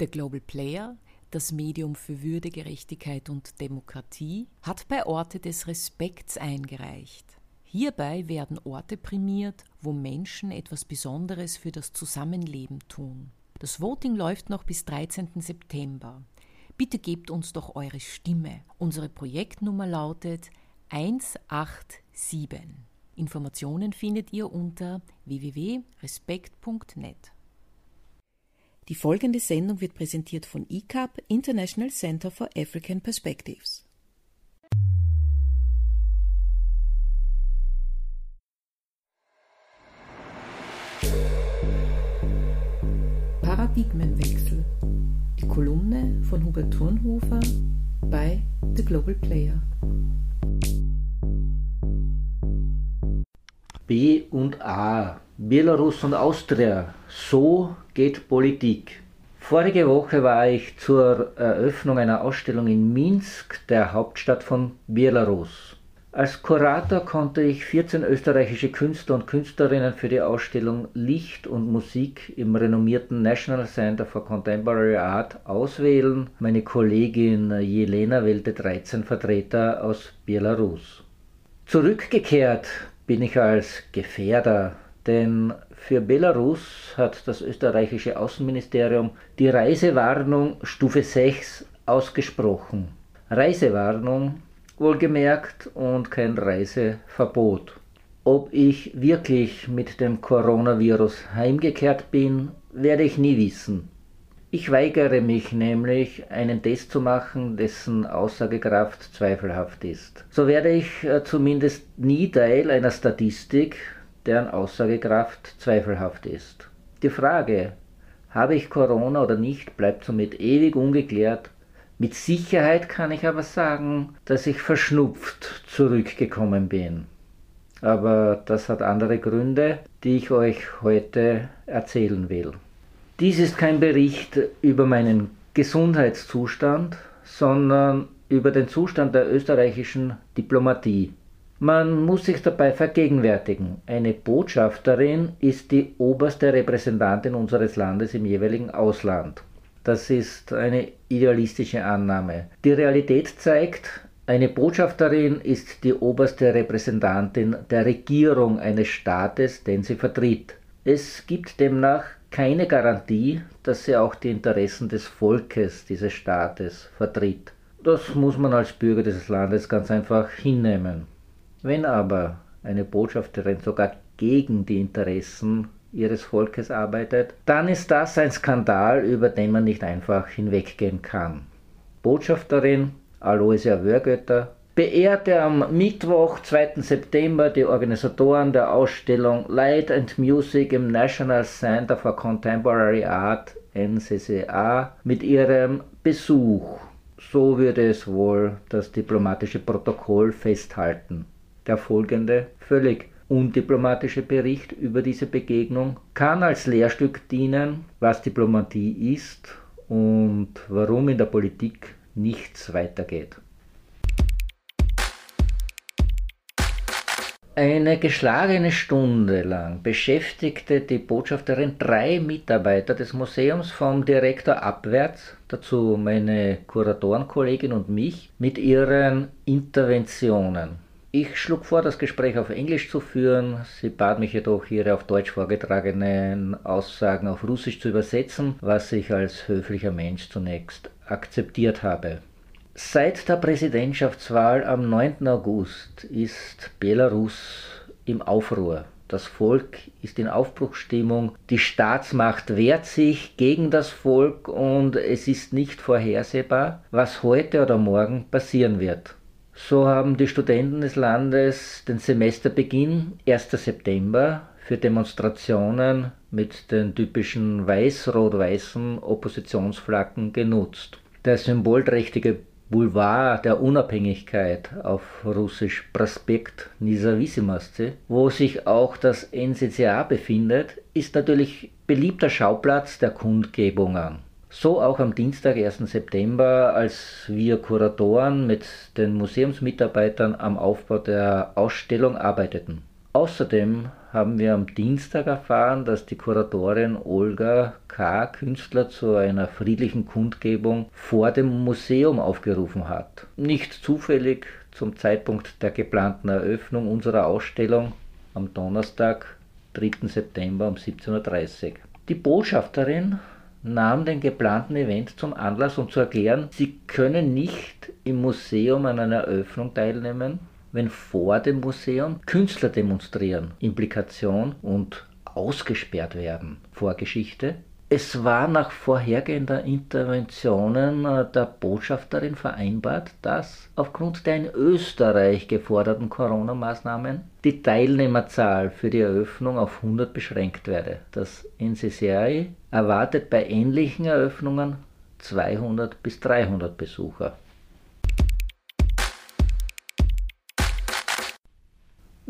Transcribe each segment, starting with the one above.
Der Global Player, das Medium für Würde, Gerechtigkeit und Demokratie, hat bei Orte des Respekts eingereicht. Hierbei werden Orte prämiert, wo Menschen etwas Besonderes für das Zusammenleben tun. Das Voting läuft noch bis 13. September. Bitte gebt uns doch eure Stimme. Unsere Projektnummer lautet 187. Informationen findet ihr unter www.respekt.net. Die folgende Sendung wird präsentiert von ICAP, International Center for African Perspectives. Paradigmenwechsel. Die Kolumne von Hubert Thurnhofer bei The Global Player. B und A, Belarus und Austria, so geht Politik. Vorige Woche war ich zur Eröffnung einer Ausstellung in Minsk, der Hauptstadt von Belarus. Als Kurator konnte ich 14 österreichische Künstler und Künstlerinnen für die Ausstellung Licht und Musik im renommierten National Center for Contemporary Art auswählen. Meine Kollegin Jelena wählte 13 Vertreter aus Belarus. Zurückgekehrt bin ich als Gefährder, denn für Belarus hat das österreichische Außenministerium die Reisewarnung Stufe 6 ausgesprochen. Reisewarnung wohlgemerkt und kein Reiseverbot. Ob ich wirklich mit dem Coronavirus heimgekehrt bin, werde ich nie wissen. Ich weigere mich nämlich, einen Test zu machen, dessen Aussagekraft zweifelhaft ist. So werde ich äh, zumindest nie Teil einer Statistik, deren Aussagekraft zweifelhaft ist. Die Frage, habe ich Corona oder nicht, bleibt somit ewig ungeklärt. Mit Sicherheit kann ich aber sagen, dass ich verschnupft zurückgekommen bin. Aber das hat andere Gründe, die ich euch heute erzählen will. Dies ist kein Bericht über meinen Gesundheitszustand, sondern über den Zustand der österreichischen Diplomatie. Man muss sich dabei vergegenwärtigen, eine Botschafterin ist die oberste Repräsentantin unseres Landes im jeweiligen Ausland. Das ist eine idealistische Annahme. Die Realität zeigt, eine Botschafterin ist die oberste Repräsentantin der Regierung eines Staates, den sie vertritt. Es gibt demnach keine Garantie, dass sie auch die Interessen des Volkes dieses Staates vertritt. Das muss man als Bürger dieses Landes ganz einfach hinnehmen. Wenn aber eine Botschafterin sogar gegen die Interessen ihres Volkes arbeitet, dann ist das ein Skandal, über den man nicht einfach hinweggehen kann. Botschafterin Aloysia Wörgötter beehrte am Mittwoch, 2. September, die Organisatoren der Ausstellung Light and Music im National Center for Contemporary Art NCCA mit ihrem Besuch. So würde es wohl das diplomatische Protokoll festhalten. Der folgende, völlig undiplomatische Bericht über diese Begegnung kann als Lehrstück dienen, was Diplomatie ist und warum in der Politik nichts weitergeht. Eine geschlagene Stunde lang beschäftigte die Botschafterin drei Mitarbeiter des Museums vom Direktor abwärts, dazu meine Kuratorenkollegin und mich, mit ihren Interventionen. Ich schlug vor, das Gespräch auf Englisch zu führen. Sie bat mich jedoch, ihre auf Deutsch vorgetragenen Aussagen auf Russisch zu übersetzen, was ich als höflicher Mensch zunächst akzeptiert habe. Seit der Präsidentschaftswahl am 9. August ist Belarus im Aufruhr. Das Volk ist in Aufbruchsstimmung, die Staatsmacht wehrt sich gegen das Volk und es ist nicht vorhersehbar, was heute oder morgen passieren wird. So haben die Studenten des Landes den Semesterbeginn 1. September für Demonstrationen mit den typischen weiß-rot-weißen Oppositionsflaggen genutzt. Der symbolträchtige Boulevard der Unabhängigkeit auf Russisch Prospekt Nizavisimasti, wo sich auch das NCCA befindet, ist natürlich beliebter Schauplatz der Kundgebungen. So auch am Dienstag, 1. September, als wir Kuratoren mit den Museumsmitarbeitern am Aufbau der Ausstellung arbeiteten. Außerdem haben wir am Dienstag erfahren, dass die Kuratorin Olga K. Künstler zu einer friedlichen Kundgebung vor dem Museum aufgerufen hat. Nicht zufällig zum Zeitpunkt der geplanten Eröffnung unserer Ausstellung am Donnerstag, 3. September um 17.30 Uhr. Die Botschafterin nahm den geplanten Event zum Anlass, um zu erklären, sie können nicht im Museum an einer Eröffnung teilnehmen, wenn vor dem Museum Künstler demonstrieren. Implikation und ausgesperrt werden. Vorgeschichte. Es war nach vorhergehender Interventionen äh, der Botschafterin vereinbart, dass aufgrund der in Österreich geforderten Corona-Maßnahmen die Teilnehmerzahl für die Eröffnung auf 100 beschränkt werde. Das NCCI erwartet bei ähnlichen Eröffnungen 200 bis 300 Besucher.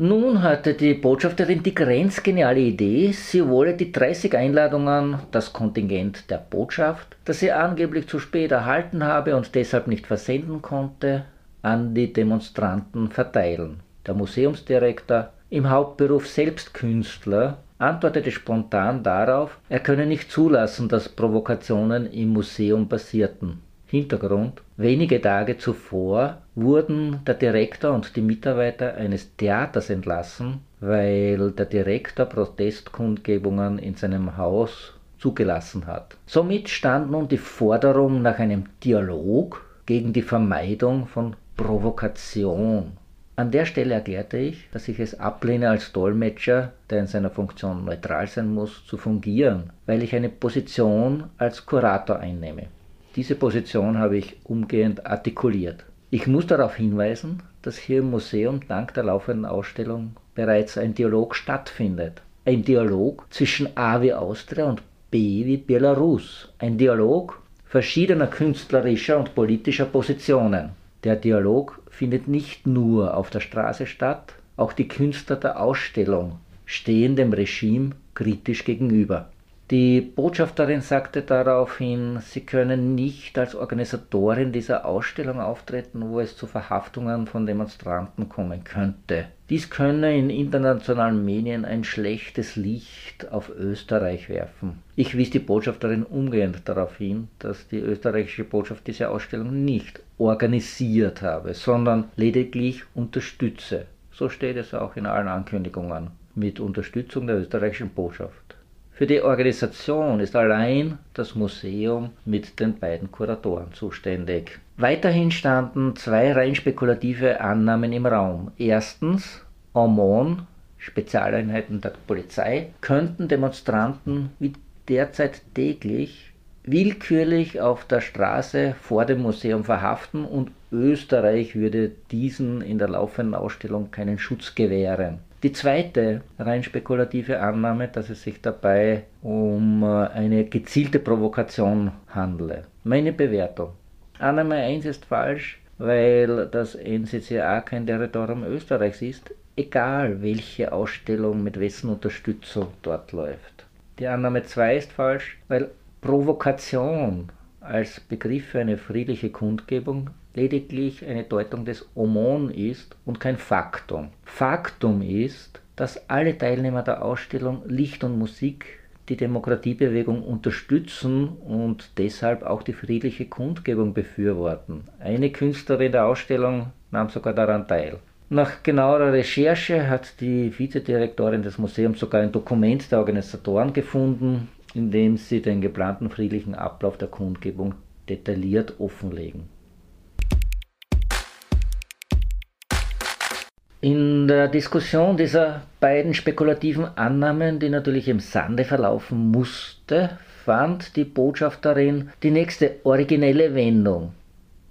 Nun hatte die Botschafterin die grenzgeniale Idee, sie wolle die 30 Einladungen, das Kontingent der Botschaft, das sie angeblich zu spät erhalten habe und deshalb nicht versenden konnte, an die Demonstranten verteilen. Der Museumsdirektor, im Hauptberuf selbst Künstler, antwortete spontan darauf, er könne nicht zulassen, dass Provokationen im Museum passierten. Hintergrund. Wenige Tage zuvor wurden der Direktor und die Mitarbeiter eines Theaters entlassen, weil der Direktor Protestkundgebungen in seinem Haus zugelassen hat. Somit stand nun die Forderung nach einem Dialog gegen die Vermeidung von Provokation. An der Stelle erklärte ich, dass ich es ablehne, als Dolmetscher, der in seiner Funktion neutral sein muss, zu fungieren, weil ich eine Position als Kurator einnehme. Diese Position habe ich umgehend artikuliert. Ich muss darauf hinweisen, dass hier im Museum dank der laufenden Ausstellung bereits ein Dialog stattfindet. Ein Dialog zwischen A wie Austria und B wie Belarus. Ein Dialog verschiedener künstlerischer und politischer Positionen. Der Dialog findet nicht nur auf der Straße statt, auch die Künstler der Ausstellung stehen dem Regime kritisch gegenüber. Die Botschafterin sagte daraufhin, sie können nicht als Organisatorin dieser Ausstellung auftreten, wo es zu Verhaftungen von Demonstranten kommen könnte. Dies könne in internationalen Medien ein schlechtes Licht auf Österreich werfen. Ich wies die Botschafterin umgehend darauf hin, dass die österreichische Botschaft diese Ausstellung nicht organisiert habe, sondern lediglich unterstütze. So steht es auch in allen Ankündigungen mit Unterstützung der österreichischen Botschaft. Für die Organisation ist allein das Museum mit den beiden Kuratoren zuständig. Weiterhin standen zwei rein spekulative Annahmen im Raum. Erstens, OMON, Spezialeinheiten der Polizei, könnten Demonstranten wie derzeit täglich willkürlich auf der Straße vor dem Museum verhaften und Österreich würde diesen in der laufenden Ausstellung keinen Schutz gewähren. Die zweite rein spekulative Annahme, dass es sich dabei um äh, eine gezielte Provokation handle. Meine Bewertung. Annahme 1 ist falsch, weil das NCCA kein Territorium Österreichs ist, egal welche Ausstellung mit wessen Unterstützung dort läuft. Die Annahme 2 ist falsch, weil Provokation als Begriff für eine friedliche Kundgebung lediglich eine Deutung des Omon ist und kein Faktum. Faktum ist, dass alle Teilnehmer der Ausstellung Licht und Musik die Demokratiebewegung unterstützen und deshalb auch die friedliche Kundgebung befürworten. Eine Künstlerin der Ausstellung nahm sogar daran teil. Nach genauerer Recherche hat die Vizedirektorin des Museums sogar ein Dokument der Organisatoren gefunden, in dem sie den geplanten friedlichen Ablauf der Kundgebung detailliert offenlegen. In der Diskussion dieser beiden spekulativen Annahmen, die natürlich im Sande verlaufen musste, fand die Botschafterin die nächste originelle Wendung.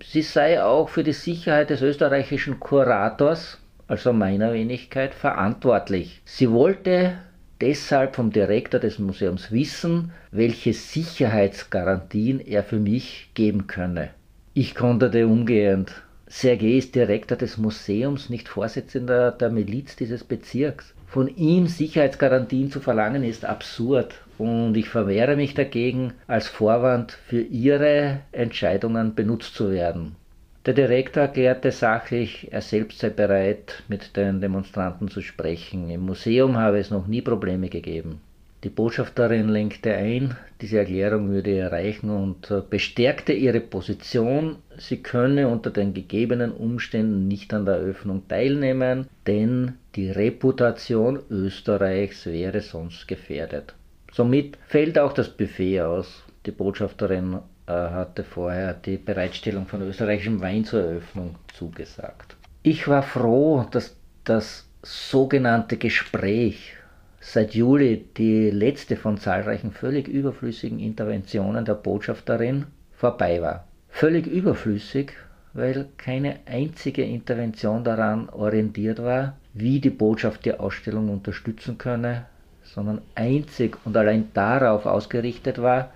Sie sei auch für die Sicherheit des österreichischen Kurators, also meiner Wenigkeit, verantwortlich. Sie wollte deshalb vom Direktor des Museums wissen, welche Sicherheitsgarantien er für mich geben könne. Ich konterte umgehend Sergei ist Direktor des Museums, nicht Vorsitzender der Miliz dieses Bezirks. Von ihm Sicherheitsgarantien zu verlangen ist absurd und ich verwehre mich dagegen, als Vorwand für Ihre Entscheidungen benutzt zu werden. Der Direktor erklärte sachlich, er selbst sei bereit, mit den Demonstranten zu sprechen. Im Museum habe es noch nie Probleme gegeben. Die Botschafterin lenkte ein, diese Erklärung würde erreichen und äh, bestärkte ihre Position, sie könne unter den gegebenen Umständen nicht an der Eröffnung teilnehmen, denn die Reputation Österreichs wäre sonst gefährdet. Somit fällt auch das Buffet aus. Die Botschafterin hatte vorher die Bereitstellung von österreichischem Wein zur Eröffnung zugesagt. Ich war froh, dass das sogenannte Gespräch seit Juli die letzte von zahlreichen völlig überflüssigen Interventionen der Botschafterin vorbei war. Völlig überflüssig, weil keine einzige Intervention daran orientiert war, wie die Botschaft die Ausstellung unterstützen könne, sondern einzig und allein darauf ausgerichtet war,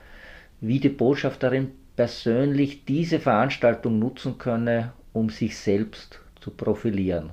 wie die Botschafterin persönlich diese Veranstaltung nutzen könne, um sich selbst zu profilieren.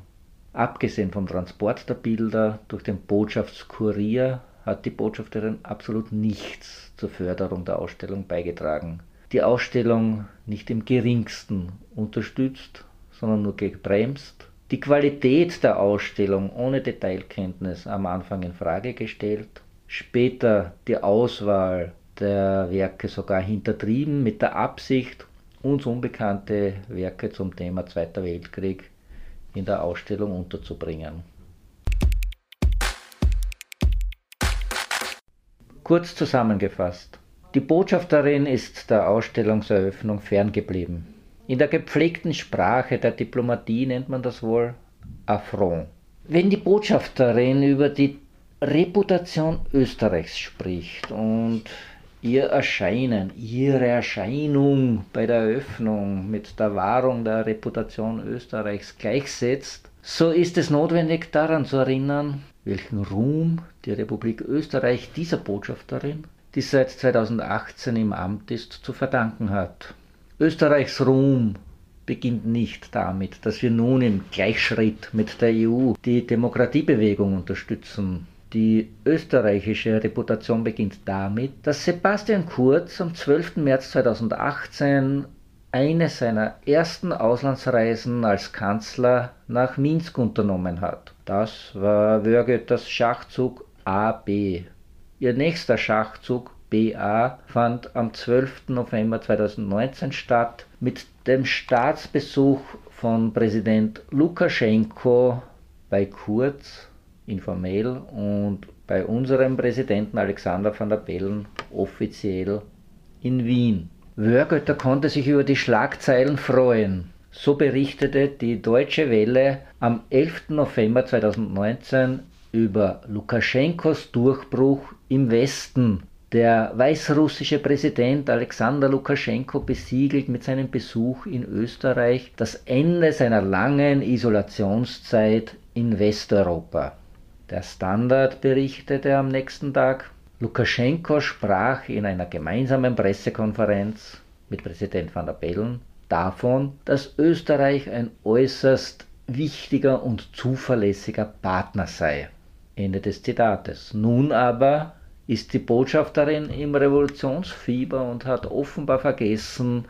Abgesehen vom Transport der Bilder durch den Botschaftskurier hat die Botschafterin absolut nichts zur Förderung der Ausstellung beigetragen. Die Ausstellung nicht im geringsten unterstützt, sondern nur gebremst. Die Qualität der Ausstellung ohne Detailkenntnis am Anfang in Frage gestellt. Später die Auswahl der Werke sogar hintertrieben mit der Absicht, uns unbekannte Werke zum Thema Zweiter Weltkrieg in der Ausstellung unterzubringen. Kurz zusammengefasst. Die Botschafterin ist der Ausstellungseröffnung ferngeblieben. In der gepflegten Sprache der Diplomatie nennt man das wohl Affront. Wenn die Botschafterin über die Reputation Österreichs spricht und ihr Erscheinen, ihre Erscheinung bei der Eröffnung mit der Wahrung der Reputation Österreichs gleichsetzt, so ist es notwendig daran zu erinnern, welchen Ruhm die Republik Österreich dieser Botschafterin, die seit 2018 im Amt ist, zu verdanken hat. Österreichs Ruhm beginnt nicht damit, dass wir nun im Gleichschritt mit der EU die Demokratiebewegung unterstützen, die österreichische Reputation beginnt damit, dass Sebastian Kurz am 12. März 2018 eine seiner ersten Auslandsreisen als Kanzler nach Minsk unternommen hat. Das war Wörgöters Schachzug AB. Ihr nächster Schachzug BA fand am 12. November 2019 statt mit dem Staatsbesuch von Präsident Lukaschenko bei Kurz informell und bei unserem Präsidenten Alexander van der Bellen offiziell in Wien. Wörgötter konnte sich über die Schlagzeilen freuen. So berichtete die Deutsche Welle am 11. November 2019 über Lukaschenkos Durchbruch im Westen. Der weißrussische Präsident Alexander Lukaschenko besiegelt mit seinem Besuch in Österreich das Ende seiner langen Isolationszeit in Westeuropa. Der Standard berichtete am nächsten Tag, Lukaschenko sprach in einer gemeinsamen Pressekonferenz mit Präsident van der Bellen davon, dass Österreich ein äußerst wichtiger und zuverlässiger Partner sei. Ende des Zitates. Nun aber ist die Botschafterin im Revolutionsfieber und hat offenbar vergessen,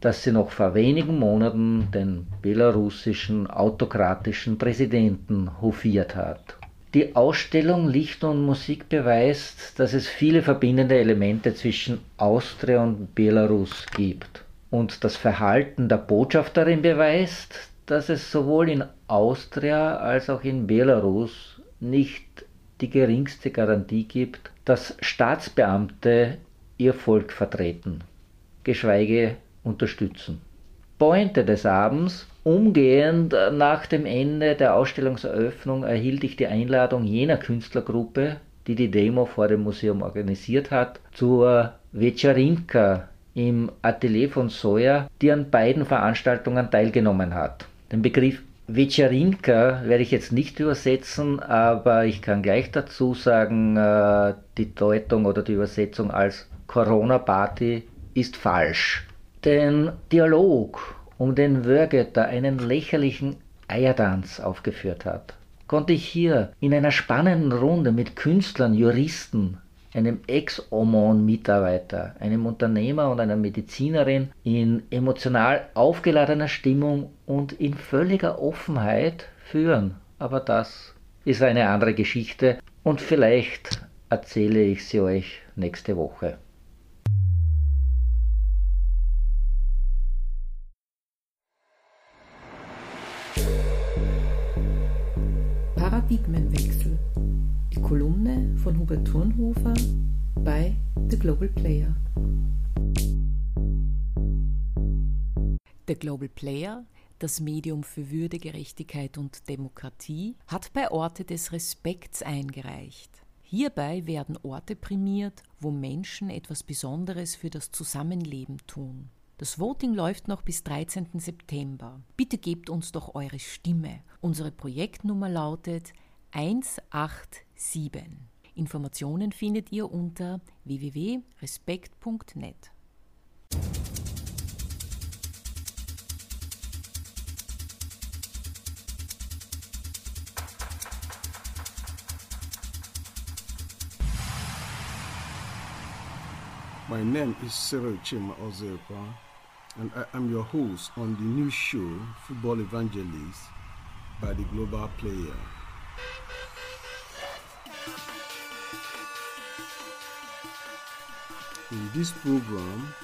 dass sie noch vor wenigen Monaten den belarussischen autokratischen Präsidenten hofiert hat. Die Ausstellung Licht und Musik beweist, dass es viele verbindende Elemente zwischen Austria und Belarus gibt. Und das Verhalten der Botschafterin beweist, dass es sowohl in Austria als auch in Belarus nicht die geringste Garantie gibt, dass Staatsbeamte ihr Volk vertreten, geschweige unterstützen. Pointe des Abends Umgehend nach dem Ende der Ausstellungseröffnung erhielt ich die Einladung jener Künstlergruppe, die die Demo vor dem Museum organisiert hat, zur Večerinka im Atelier von Soja, die an beiden Veranstaltungen teilgenommen hat. Den Begriff Večerinka werde ich jetzt nicht übersetzen, aber ich kann gleich dazu sagen, äh, die Deutung oder die Übersetzung als Corona-Party ist falsch. Den Dialog um den Wörgötter einen lächerlichen Eiertanz aufgeführt hat, konnte ich hier in einer spannenden Runde mit Künstlern, Juristen, einem Ex-Omon-Mitarbeiter, einem Unternehmer und einer Medizinerin in emotional aufgeladener Stimmung und in völliger Offenheit führen. Aber das ist eine andere Geschichte und vielleicht erzähle ich sie euch nächste Woche. Paradigmenwechsel. Die Kolumne von Hubert Thurnhofer bei The Global Player. The Global Player, das Medium für Würde, Gerechtigkeit und Demokratie, hat bei Orte des Respekts eingereicht. Hierbei werden Orte prämiert, wo Menschen etwas Besonderes für das Zusammenleben tun. Das Voting läuft noch bis 13. September. Bitte gebt uns doch eure Stimme. Unsere Projektnummer lautet 187. Informationen findet ihr unter www.respekt.net. My name is Cyril Chima Ozepa, and I am your host on the new show Football Evangelist by the Global Player. In this program,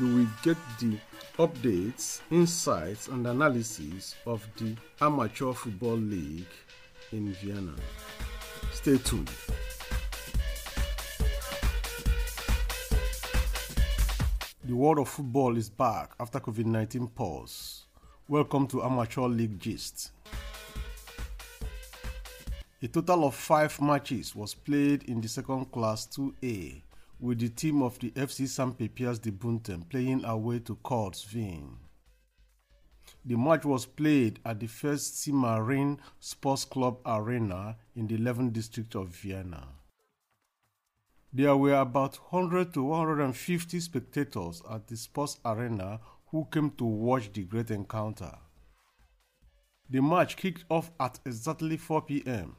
you will get the updates, insights, and analysis of the Amateur Football League in Vienna. Stay tuned. The world of football is back after COVID 19 pause. Welcome to Amateur League Gist. A total of five matches was played in the second class 2A, with the team of the FC San Pepias de Bunten playing away to Courts Veen. The match was played at the first Simarin Sports Club Arena in the 11th district of Vienna. There were about 100 to 150 spectators at the sports arena who came to watch the great encounter. The match kicked off at exactly 4 p.m.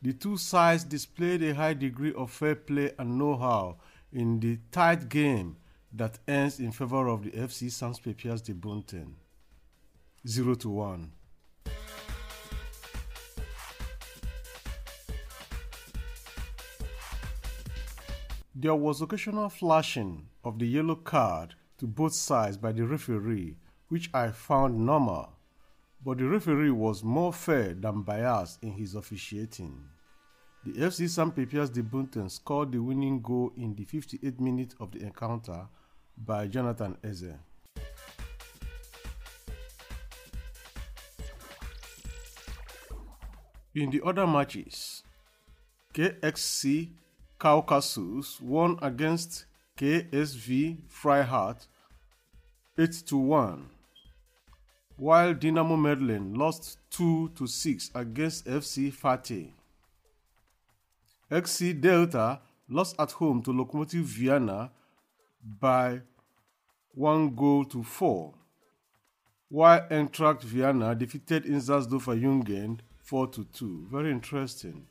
The two sides displayed a high degree of fair play and know how in the tight game that ends in favor of the FC Sans Pepias de Bunten. 0 to 1. There was occasional flashing of the yellow card to both sides by the referee, which I found normal, but the referee was more fair than biased in his officiating. The FC San Pepias de Bunten scored the winning goal in the 58th minute of the encounter by Jonathan Eze. In the other matches, KXC Caucasus won against KSV Freiheit 8 to 1, while Dynamo Medellin lost 2 to 6 against FC Fateh. XC Delta lost at home to Lokomotiv Vienna by 1 goal to 4, while Eintracht Vienna defeated Insatsdorfer Jungen 4 to 2. Very interesting.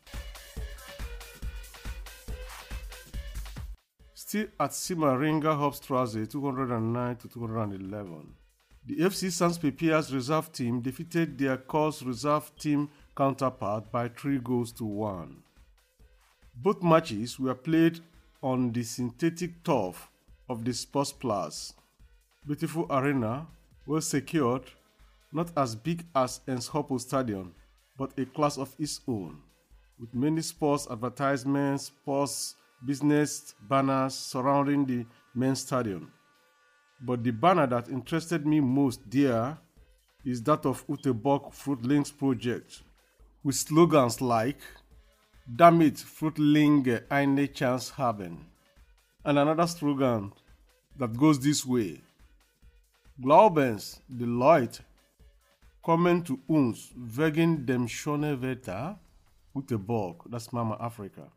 Still at Simaringa Hauptstraße 209 to 211. The FC Sans Pepias reserve team defeated their course reserve team counterpart by 3 goals to 1. Both matches were played on the synthetic turf of the Sports Plus. Beautiful arena, well secured, not as big as Enschopel Stadium, but a class of its own, with many sports advertisements, sports business banners surrounding the main stadium. But the banner that interested me most there is that of Uteborg Fruit Links project, with slogans like Damit Fruitlinge eine Chance haben, and another slogan that goes this way Glaubens die Leute kommen zu uns wegen dem schönen Wetter, Uteborg, that's Mama Africa.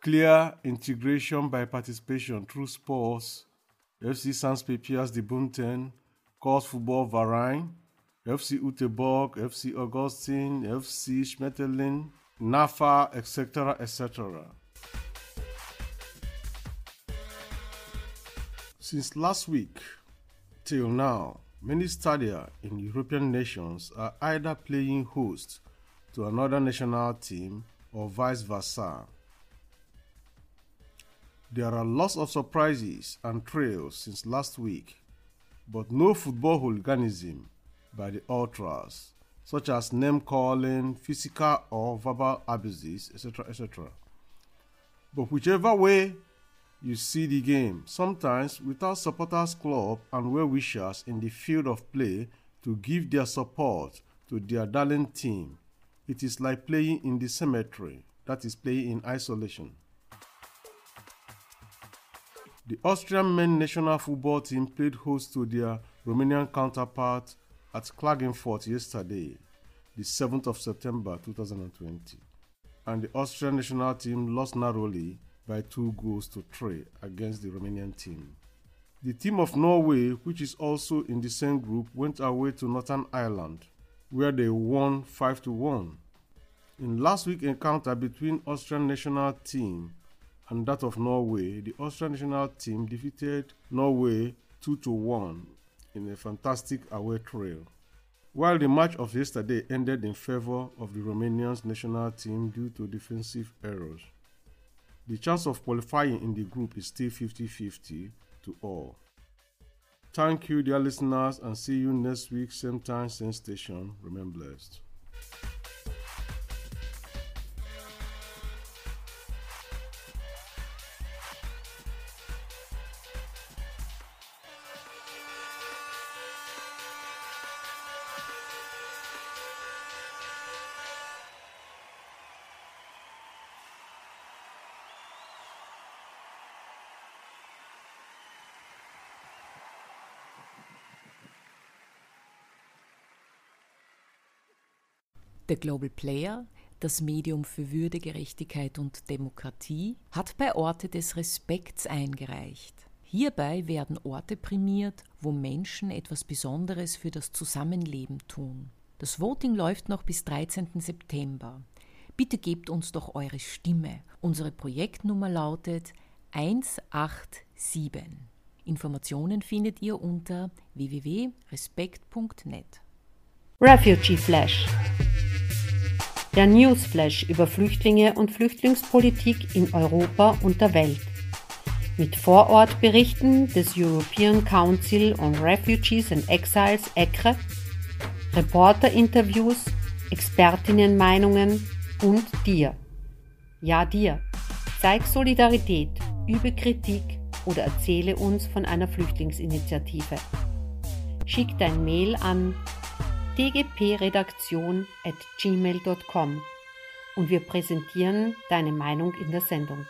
Clear integration by participation through sports, FC Sans de Bunten, Kors Football FC Uteborg, FC Augustin, FC Schmetterling, NAFA, etc., etc. Since last week till now, many stadia in European nations are either playing host to another national team or vice versa. There are lots of surprises and trails since last week, but no football hooliganism by the ultras, such as name calling, physical or verbal abuses, etc., etc. But whichever way you see the game, sometimes without supporters club and well-wishers in the field of play to give their support to their darling team, it is like playing in the cemetery, that is playing in isolation. The Austrian men national football team played host to their Romanian counterpart at Klagenfurt yesterday, the 7th of September 2020, and the Austrian national team lost narrowly by two goals to three against the Romanian team. The team of Norway, which is also in the same group, went away to Northern Ireland, where they won 5 to 1. In last week's encounter between Austrian national team and that of Norway, the Austrian national team defeated Norway 2 to 1 in a fantastic away trail. While the match of yesterday ended in favor of the Romanians national team due to defensive errors. The chance of qualifying in the group is still 50 50 to all. Thank you, dear listeners, and see you next week, same time, same station. Remain blessed. Der Global Player, das Medium für Würde, Gerechtigkeit und Demokratie, hat bei Orte des Respekts eingereicht. Hierbei werden Orte prämiert, wo Menschen etwas Besonderes für das Zusammenleben tun. Das Voting läuft noch bis 13. September. Bitte gebt uns doch eure Stimme. Unsere Projektnummer lautet 187. Informationen findet ihr unter www.respekt.net. Refugee Flash der Newsflash über Flüchtlinge und Flüchtlingspolitik in Europa und der Welt. Mit Vorortberichten des European Council on Refugees and Exiles ECRE, Reporterinterviews, Expertinnenmeinungen und dir. Ja, dir. Zeig Solidarität, übe Kritik oder erzähle uns von einer Flüchtlingsinitiative. Schick dein Mail an dgpredaktion at gmail.com und wir präsentieren deine Meinung in der Sendung.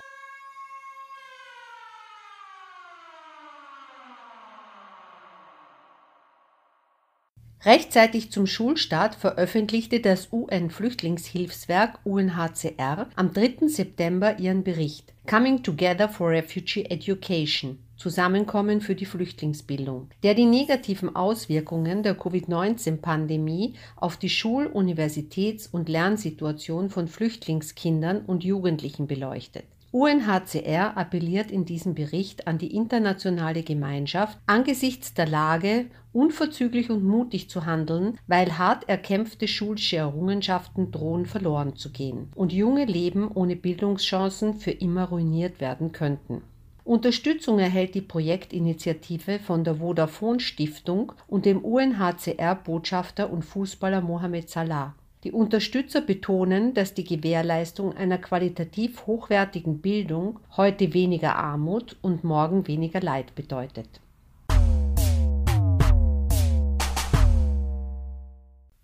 Rechtzeitig zum Schulstart veröffentlichte das UN-Flüchtlingshilfswerk UNHCR am 3. September ihren Bericht Coming Together for Refugee Education Zusammenkommen für die Flüchtlingsbildung, der die negativen Auswirkungen der Covid-19-Pandemie auf die Schul-, Universitäts- und Lernsituation von Flüchtlingskindern und Jugendlichen beleuchtet. UNHCR appelliert in diesem Bericht an die internationale Gemeinschaft, angesichts der Lage unverzüglich und mutig zu handeln, weil hart erkämpfte schulische Errungenschaften drohen verloren zu gehen und junge Leben ohne Bildungschancen für immer ruiniert werden könnten. Unterstützung erhält die Projektinitiative von der Vodafone Stiftung und dem UNHCR-Botschafter und Fußballer Mohamed Salah. Die Unterstützer betonen, dass die Gewährleistung einer qualitativ hochwertigen Bildung heute weniger Armut und morgen weniger Leid bedeutet.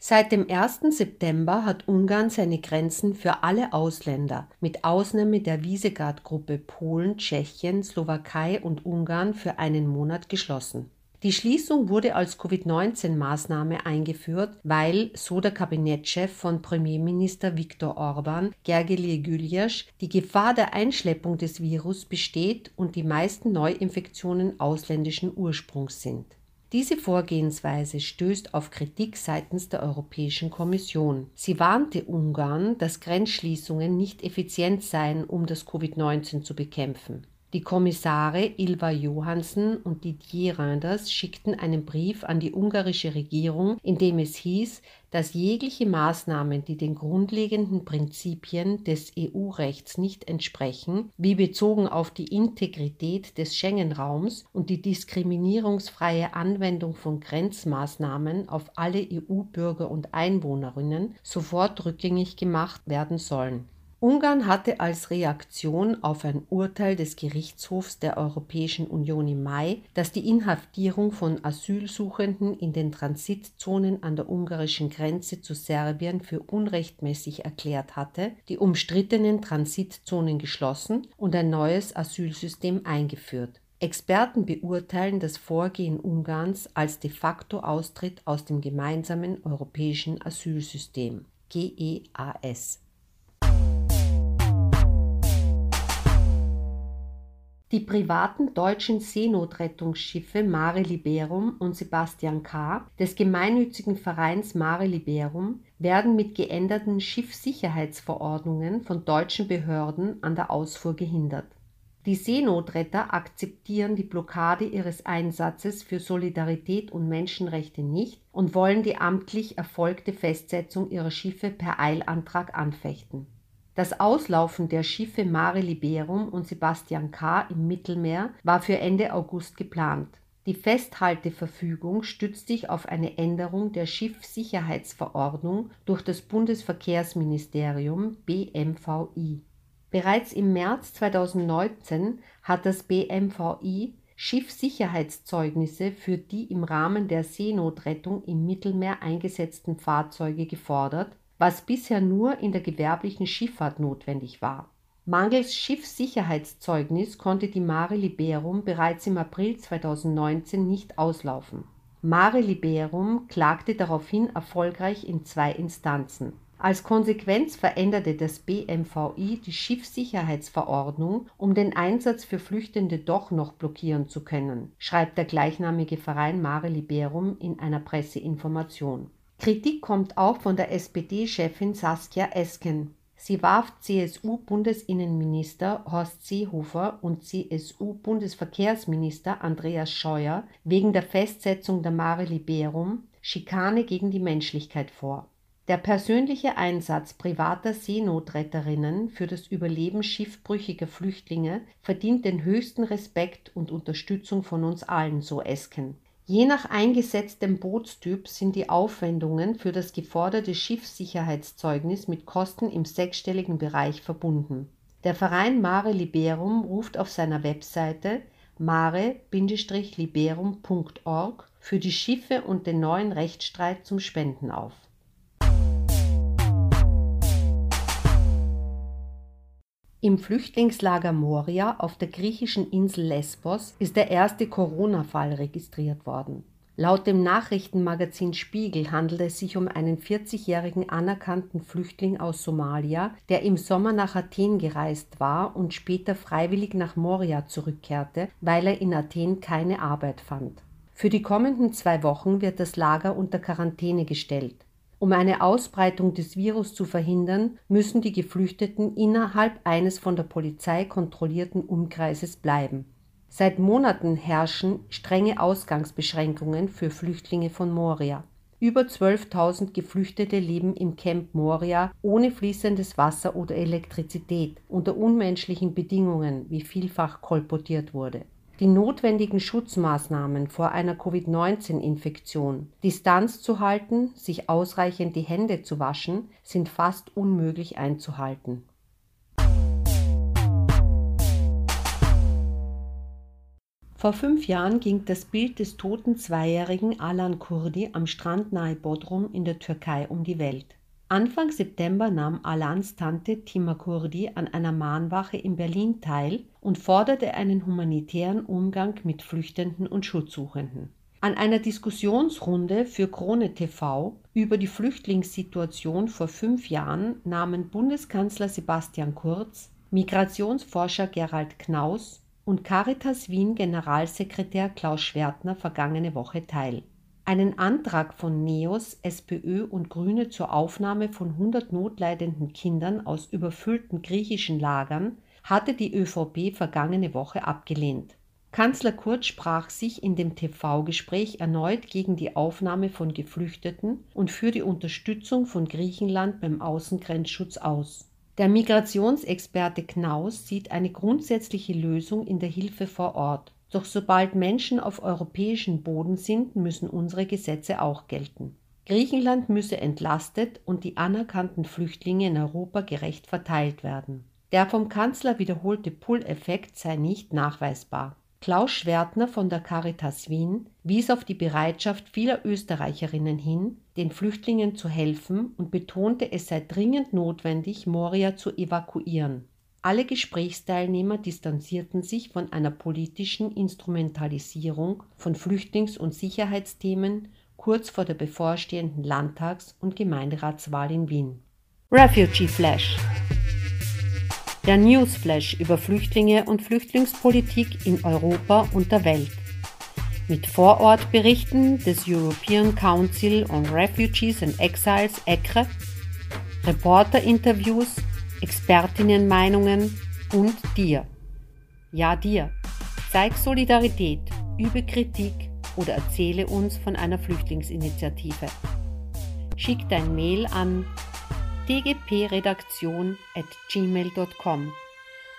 Seit dem 1. September hat Ungarn seine Grenzen für alle Ausländer, mit Ausnahme der Wiesegard-Gruppe Polen, Tschechien, Slowakei und Ungarn für einen Monat geschlossen. Die Schließung wurde als Covid-19-Maßnahme eingeführt, weil, so der Kabinettschef von Premierminister Viktor Orban, Gergelie Güljasch, die Gefahr der Einschleppung des Virus besteht und die meisten Neuinfektionen ausländischen Ursprungs sind. Diese Vorgehensweise stößt auf Kritik seitens der Europäischen Kommission. Sie warnte Ungarn, dass Grenzschließungen nicht effizient seien, um das Covid-19 zu bekämpfen. Die Kommissare Ilva Johansen und Didier Reinders schickten einen Brief an die ungarische Regierung, in dem es hieß, dass jegliche Maßnahmen, die den grundlegenden Prinzipien des EU-Rechts nicht entsprechen, wie bezogen auf die Integrität des Schengen-Raums und die diskriminierungsfreie Anwendung von Grenzmaßnahmen auf alle EU-Bürger und Einwohnerinnen, sofort rückgängig gemacht werden sollen. Ungarn hatte als Reaktion auf ein Urteil des Gerichtshofs der Europäischen Union im Mai, das die Inhaftierung von Asylsuchenden in den Transitzonen an der ungarischen Grenze zu Serbien für unrechtmäßig erklärt hatte, die umstrittenen Transitzonen geschlossen und ein neues Asylsystem eingeführt. Experten beurteilen das Vorgehen Ungarns als de facto Austritt aus dem gemeinsamen europäischen Asylsystem GEAS. Die privaten deutschen Seenotrettungsschiffe Mare Liberum und Sebastian K. des gemeinnützigen Vereins Mare Liberum werden mit geänderten Schiffssicherheitsverordnungen von deutschen Behörden an der Ausfuhr gehindert. Die Seenotretter akzeptieren die Blockade ihres Einsatzes für Solidarität und Menschenrechte nicht und wollen die amtlich erfolgte Festsetzung ihrer Schiffe per Eilantrag anfechten das Auslaufen der Schiffe Mare Liberum und Sebastian K. im Mittelmeer war für Ende August geplant. Die Festhalteverfügung stützt sich auf eine Änderung der Schiffssicherheitsverordnung durch das Bundesverkehrsministerium BMVI. Bereits im März 2019 hat das BMVI Schiffssicherheitszeugnisse für die im Rahmen der Seenotrettung im Mittelmeer eingesetzten Fahrzeuge gefordert was bisher nur in der gewerblichen Schifffahrt notwendig war. Mangels Schiffssicherheitszeugnis konnte die Mare Liberum bereits im April 2019 nicht auslaufen. Mare Liberum klagte daraufhin erfolgreich in zwei Instanzen. Als Konsequenz veränderte das BMVI die Schiffssicherheitsverordnung, um den Einsatz für Flüchtende doch noch blockieren zu können, schreibt der gleichnamige Verein Mare Liberum in einer Presseinformation. Kritik kommt auch von der SPD-Chefin Saskia Esken. Sie warf CSU-Bundesinnenminister Horst Seehofer und CSU-Bundesverkehrsminister Andreas Scheuer wegen der Festsetzung der Mare Liberum Schikane gegen die Menschlichkeit vor. Der persönliche Einsatz privater Seenotretterinnen für das Überleben schiffbrüchiger Flüchtlinge verdient den höchsten Respekt und Unterstützung von uns allen, so Esken. Je nach eingesetztem Bootstyp sind die Aufwendungen für das geforderte Schiffssicherheitszeugnis mit Kosten im sechsstelligen Bereich verbunden. Der Verein Mare Liberum ruft auf seiner Webseite mare-liberum.org für die Schiffe und den neuen Rechtsstreit zum Spenden auf Im Flüchtlingslager Moria auf der griechischen Insel Lesbos ist der erste Corona-Fall registriert worden. Laut dem Nachrichtenmagazin Spiegel handelt es sich um einen 40-jährigen anerkannten Flüchtling aus Somalia, der im Sommer nach Athen gereist war und später freiwillig nach Moria zurückkehrte, weil er in Athen keine Arbeit fand. Für die kommenden zwei Wochen wird das Lager unter Quarantäne gestellt. Um eine Ausbreitung des Virus zu verhindern, müssen die Geflüchteten innerhalb eines von der Polizei kontrollierten Umkreises bleiben. Seit Monaten herrschen strenge Ausgangsbeschränkungen für Flüchtlinge von Moria. Über 12.000 Geflüchtete leben im Camp Moria ohne fließendes Wasser oder Elektrizität, unter unmenschlichen Bedingungen, wie vielfach kolportiert wurde die notwendigen Schutzmaßnahmen vor einer Covid-19-Infektion, Distanz zu halten, sich ausreichend die Hände zu waschen, sind fast unmöglich einzuhalten. Vor fünf Jahren ging das Bild des toten Zweijährigen Alan Kurdi am Strand nahe Bodrum in der Türkei um die Welt. Anfang September nahm Alans Tante Tima Kurdi an einer Mahnwache in Berlin teil und forderte einen humanitären Umgang mit Flüchtenden und Schutzsuchenden. An einer Diskussionsrunde für Krone TV über die Flüchtlingssituation vor fünf Jahren nahmen Bundeskanzler Sebastian Kurz, Migrationsforscher Gerald Knaus und Caritas Wien Generalsekretär Klaus Schwertner vergangene Woche teil. Einen Antrag von NEOS, SPÖ und Grüne zur Aufnahme von 100 notleidenden Kindern aus überfüllten griechischen Lagern hatte die ÖVP vergangene Woche abgelehnt. Kanzler Kurz sprach sich in dem TV-Gespräch erneut gegen die Aufnahme von Geflüchteten und für die Unterstützung von Griechenland beim Außengrenzschutz aus. Der Migrationsexperte Knaus sieht eine grundsätzliche Lösung in der Hilfe vor Ort. Doch sobald Menschen auf europäischem Boden sind, müssen unsere Gesetze auch gelten. Griechenland müsse entlastet und die anerkannten Flüchtlinge in Europa gerecht verteilt werden. Der vom Kanzler wiederholte Pull-Effekt sei nicht nachweisbar. Klaus Schwertner von der Caritas Wien wies auf die Bereitschaft vieler Österreicherinnen hin, den Flüchtlingen zu helfen und betonte, es sei dringend notwendig, Moria zu evakuieren. Alle Gesprächsteilnehmer distanzierten sich von einer politischen Instrumentalisierung von Flüchtlings- und Sicherheitsthemen kurz vor der bevorstehenden Landtags- und Gemeinderatswahl in Wien. Refugee Flash der Newsflash über Flüchtlinge und Flüchtlingspolitik in Europa und der Welt. Mit Vorortberichten des European Council on Refugees and Exiles ECRE, Reporterinterviews, Expertinnenmeinungen und dir. Ja, dir. Zeig Solidarität, übe Kritik oder erzähle uns von einer Flüchtlingsinitiative. Schick dein Mail an dgpredaktion at gmail.com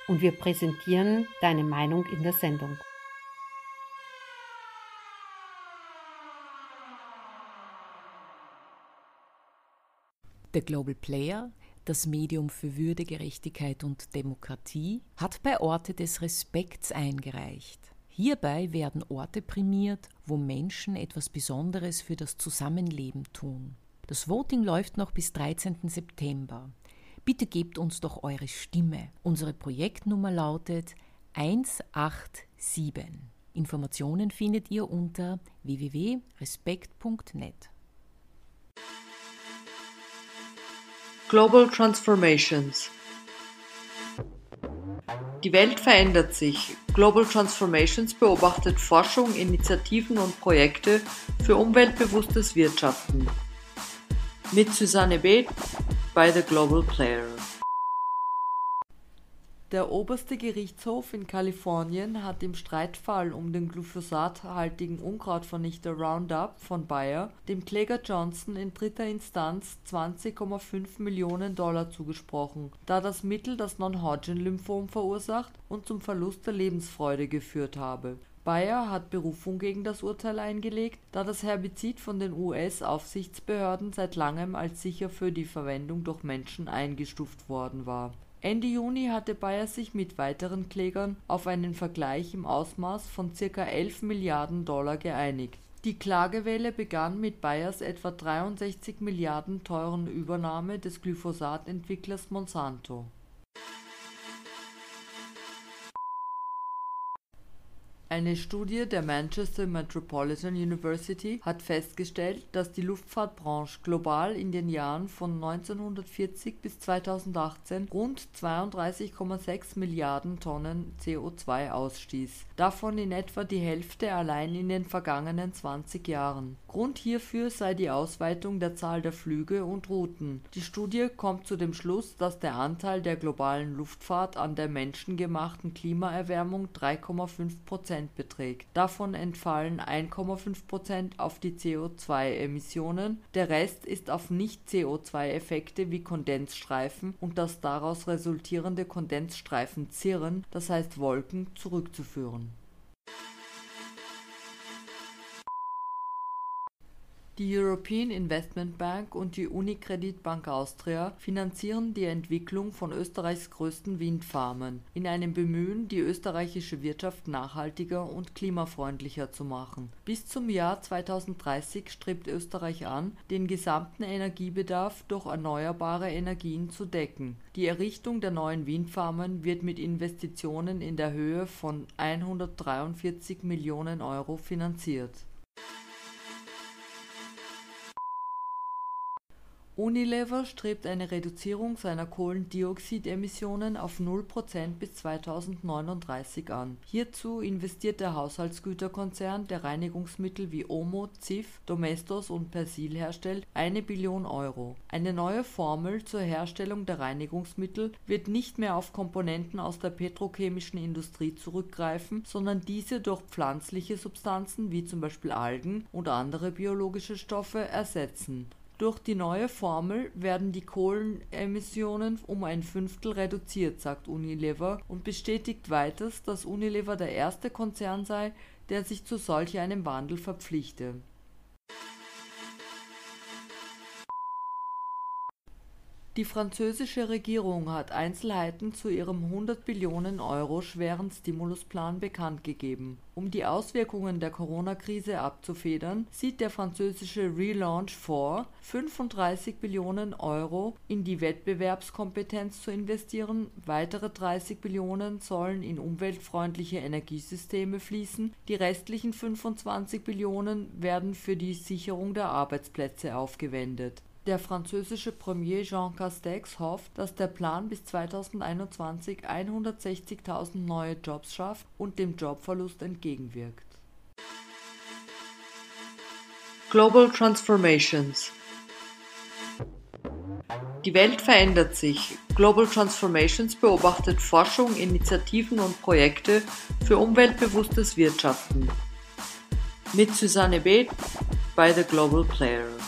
und wir präsentieren deine Meinung in der Sendung. Der Global Player, das Medium für Würde, Gerechtigkeit und Demokratie, hat bei Orte des Respekts eingereicht. Hierbei werden Orte prämiert, wo Menschen etwas Besonderes für das Zusammenleben tun. Das Voting läuft noch bis 13. September. Bitte gebt uns doch eure Stimme. Unsere Projektnummer lautet 187. Informationen findet ihr unter www.respekt.net. Global Transformations Die Welt verändert sich. Global Transformations beobachtet Forschung, Initiativen und Projekte für umweltbewusstes Wirtschaften mit Susanne Beth bei The Global Player. Der oberste Gerichtshof in Kalifornien hat im Streitfall um den glyphosathaltigen Unkrautvernichter Roundup von Bayer dem Kläger Johnson in dritter Instanz 20,5 Millionen Dollar zugesprochen, da das Mittel das Non-Hodgkin-Lymphom verursacht und zum Verlust der Lebensfreude geführt habe Bayer hat Berufung gegen das Urteil eingelegt, da das Herbizid von den US-Aufsichtsbehörden seit langem als sicher für die Verwendung durch Menschen eingestuft worden war. Ende Juni hatte Bayer sich mit weiteren Klägern auf einen Vergleich im Ausmaß von ca. 11 Milliarden Dollar geeinigt. Die Klagewelle begann mit Bayers etwa 63 Milliarden teuren Übernahme des Glyphosat-Entwicklers Monsanto Eine Studie der Manchester Metropolitan University hat festgestellt, dass die Luftfahrtbranche global in den Jahren von 1940 bis 2018 rund 32,6 Milliarden Tonnen CO2 ausstieß, davon in etwa die Hälfte allein in den vergangenen 20 Jahren. Grund hierfür sei die Ausweitung der Zahl der Flüge und Routen. Die Studie kommt zu dem Schluss, dass der Anteil der globalen Luftfahrt an der menschengemachten Klimaerwärmung 3,5 Prozent Prozent beträgt. Davon entfallen 1,5 Prozent auf die CO2-Emissionen, der Rest ist auf Nicht-CO2-Effekte wie Kondensstreifen und das daraus resultierende Kondensstreifenzirren, das heißt Wolken, zurückzuführen Die European Investment Bank und die Unicredit Bank Austria finanzieren die Entwicklung von Österreichs größten Windfarmen in einem Bemühen, die österreichische Wirtschaft nachhaltiger und klimafreundlicher zu machen. Bis zum Jahr 2030 strebt Österreich an, den gesamten Energiebedarf durch erneuerbare Energien zu decken. Die Errichtung der neuen Windfarmen wird mit Investitionen in der Höhe von 143 Millionen Euro finanziert Unilever strebt eine Reduzierung seiner Kohlendioxidemissionen auf 0% bis 2039 an. Hierzu investiert der Haushaltsgüterkonzern, der Reinigungsmittel wie Omo, Cif, Domestos und Persil herstellt, eine Billion Euro. Eine neue Formel zur Herstellung der Reinigungsmittel wird nicht mehr auf Komponenten aus der petrochemischen Industrie zurückgreifen, sondern diese durch pflanzliche Substanzen wie zum Beispiel Algen und andere biologische Stoffe ersetzen durch die neue Formel werden die Kohlenemissionen um ein Fünftel reduziert, sagt Unilever und bestätigt weiters, dass Unilever der erste Konzern sei, der sich zu solch einem Wandel verpflichte Die französische Regierung hat Einzelheiten zu ihrem 100 Billionen Euro schweren Stimulusplan bekannt gegeben. Um die Auswirkungen der Corona-Krise abzufedern, sieht der französische Relaunch vor, 35 Billionen Euro in die Wettbewerbskompetenz zu investieren, weitere 30 Billionen sollen in umweltfreundliche Energiesysteme fließen, die restlichen 25 Billionen werden für die Sicherung der Arbeitsplätze aufgewendet der französische Premier Jean Castex hofft, dass der Plan bis 2021 160.000 neue Jobs schafft und dem Jobverlust entgegenwirkt. Global Transformations Die Welt verändert sich. Global Transformations beobachtet Forschung, Initiativen und Projekte für umweltbewusstes Wirtschaften. Mit Susanne B. bei The Global Player.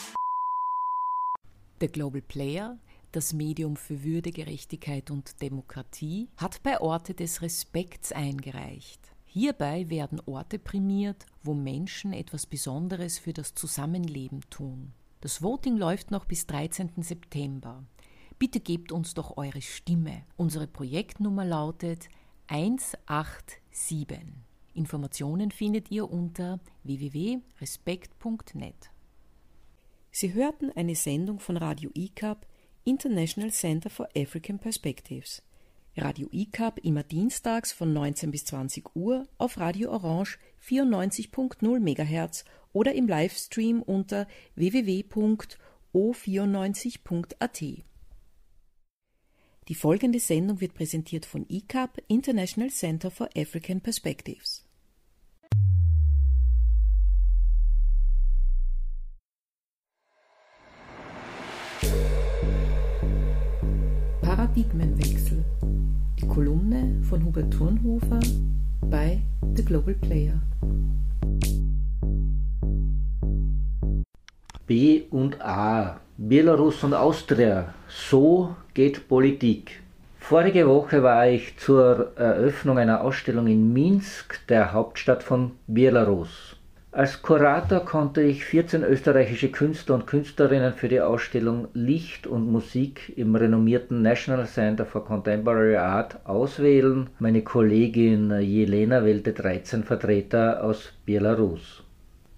Der Global Player, das Medium für Würde, Gerechtigkeit und Demokratie, hat bei Orte des Respekts eingereicht. Hierbei werden Orte prämiert, wo Menschen etwas Besonderes für das Zusammenleben tun. Das Voting läuft noch bis 13. September. Bitte gebt uns doch eure Stimme. Unsere Projektnummer lautet 187. Informationen findet ihr unter www.respekt.net. Sie hörten eine Sendung von Radio ICAP, International Center for African Perspectives. Radio ICAP immer dienstags von 19 bis 20 Uhr auf Radio Orange 94.0 MHz oder im Livestream unter www.o94.at. Die folgende Sendung wird präsentiert von ICAP, International Center for African Perspectives. Paradigmenwechsel. Die Kolumne von Hubert Thurnhofer bei The Global Player. B und A. Belarus und Austria. So geht Politik. Vorige Woche war ich zur Eröffnung einer Ausstellung in Minsk, der Hauptstadt von Belarus. Als Kurator konnte ich 14 österreichische Künstler und Künstlerinnen für die Ausstellung Licht und Musik im renommierten National Center for Contemporary Art auswählen. Meine Kollegin Jelena wählte 13 Vertreter aus Belarus.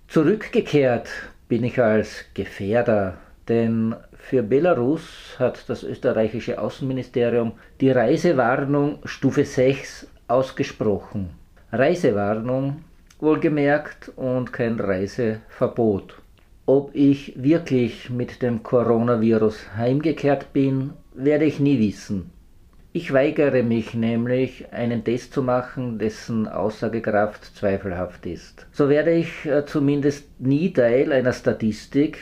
Zurückgekehrt bin ich als Gefährder, denn für Belarus hat das österreichische Außenministerium die Reisewarnung Stufe 6 ausgesprochen. Reisewarnung wohlgemerkt, und kein Reiseverbot. Ob ich wirklich mit dem Coronavirus heimgekehrt bin, werde ich nie wissen. Ich weigere mich nämlich, einen Test zu machen, dessen Aussagekraft zweifelhaft ist. So werde ich äh, zumindest nie Teil einer Statistik,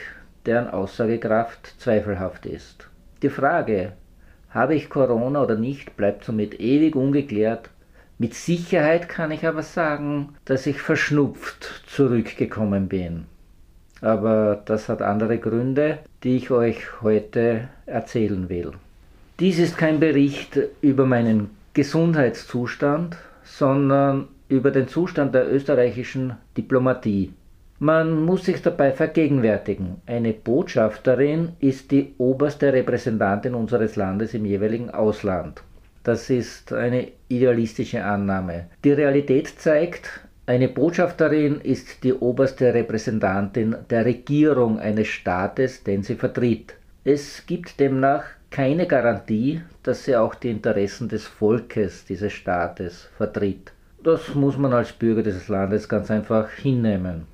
deren Aussagekraft zweifelhaft ist. Die Frage, habe ich Corona oder nicht, bleibt somit ewig ungeklärt mit Sicherheit kann ich aber sagen, dass ich verschnupft zurückgekommen bin. Aber das hat andere Gründe, die ich euch heute erzählen will. Dies ist kein Bericht über meinen Gesundheitszustand, sondern über den Zustand der österreichischen Diplomatie. Man muss sich dabei vergegenwärtigen, eine Botschafterin ist die oberste Repräsentantin unseres Landes im jeweiligen Ausland. Das ist eine idealistische Annahme. Die Realität zeigt, eine Botschafterin ist die oberste Repräsentantin der Regierung eines Staates, den sie vertritt. Es gibt demnach keine Garantie, dass sie auch die Interessen des Volkes dieses Staates vertritt. Das muss man als Bürger dieses Landes ganz einfach hinnehmen.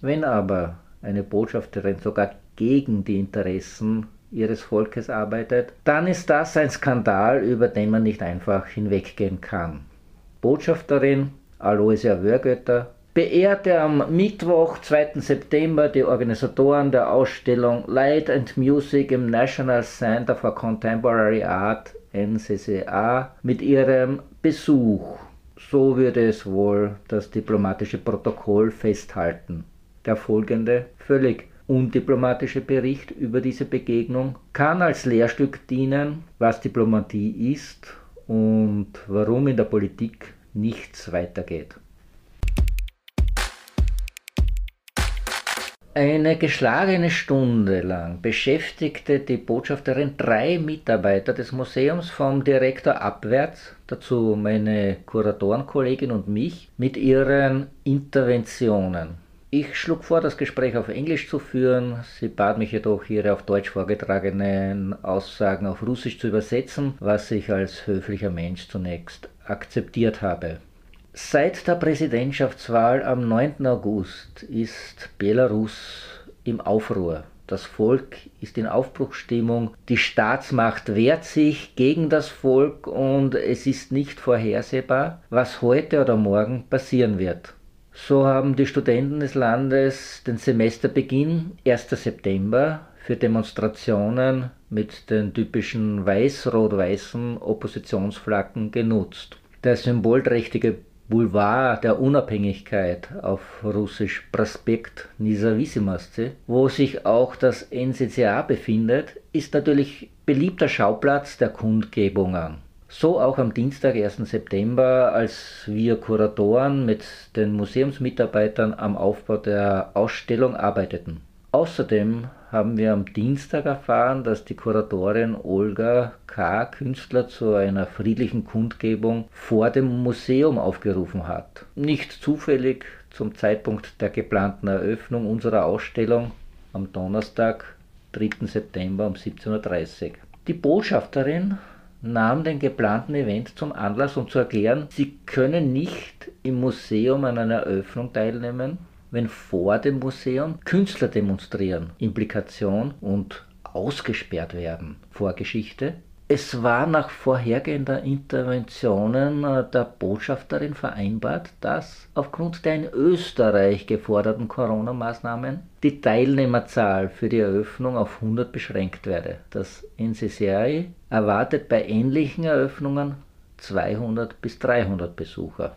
Wenn aber eine Botschafterin sogar gegen die Interessen ihres Volkes arbeitet, dann ist das ein Skandal, über den man nicht einfach hinweggehen kann. Botschafterin Aloysia Wörgötter beehrte am Mittwoch, 2. September, die Organisatoren der Ausstellung Light and Music im National Center for Contemporary Art NCCA mit ihrem Besuch. So würde es wohl das diplomatische Protokoll festhalten. Der folgende, völlig undiplomatische Bericht über diese Begegnung kann als Lehrstück dienen, was Diplomatie ist und warum in der Politik nichts weitergeht. Eine geschlagene Stunde lang beschäftigte die Botschafterin drei Mitarbeiter des Museums vom Direktor abwärts, dazu meine Kuratorenkollegin und mich, mit ihren Interventionen. Ich schlug vor, das Gespräch auf Englisch zu führen. Sie bat mich jedoch, ihre auf Deutsch vorgetragenen Aussagen auf Russisch zu übersetzen, was ich als höflicher Mensch zunächst akzeptiert habe. Seit der Präsidentschaftswahl am 9. August ist Belarus im Aufruhr. Das Volk ist in Aufbruchsstimmung, die Staatsmacht wehrt sich gegen das Volk und es ist nicht vorhersehbar, was heute oder morgen passieren wird. So haben die Studenten des Landes den Semesterbeginn 1. September für Demonstrationen mit den typischen weiß-rot-weißen Oppositionsflaggen genutzt. Der symbolträchtige Boulevard der Unabhängigkeit auf Russisch Prospekt Nizavisimasce, wo sich auch das NCCA befindet, ist natürlich beliebter Schauplatz der Kundgebungen. So auch am Dienstag, 1. September, als wir Kuratoren mit den Museumsmitarbeitern am Aufbau der Ausstellung arbeiteten. Außerdem haben wir am Dienstag erfahren, dass die Kuratorin Olga K. Künstler zu einer friedlichen Kundgebung vor dem Museum aufgerufen hat. Nicht zufällig zum Zeitpunkt der geplanten Eröffnung unserer Ausstellung am Donnerstag, 3. September um 17.30 Uhr. Die Botschafterin nahm den geplanten Event zum Anlass, um zu erklären, sie können nicht im Museum an einer Eröffnung teilnehmen, wenn vor dem Museum Künstler demonstrieren, Implikation und ausgesperrt werden. Vorgeschichte. Es war nach vorhergehender Interventionen äh, der Botschafterin vereinbart, dass aufgrund der in Österreich geforderten Corona-Maßnahmen die Teilnehmerzahl für die Eröffnung auf 100 beschränkt werde. Das NCCI erwartet bei ähnlichen Eröffnungen 200 bis 300 Besucher.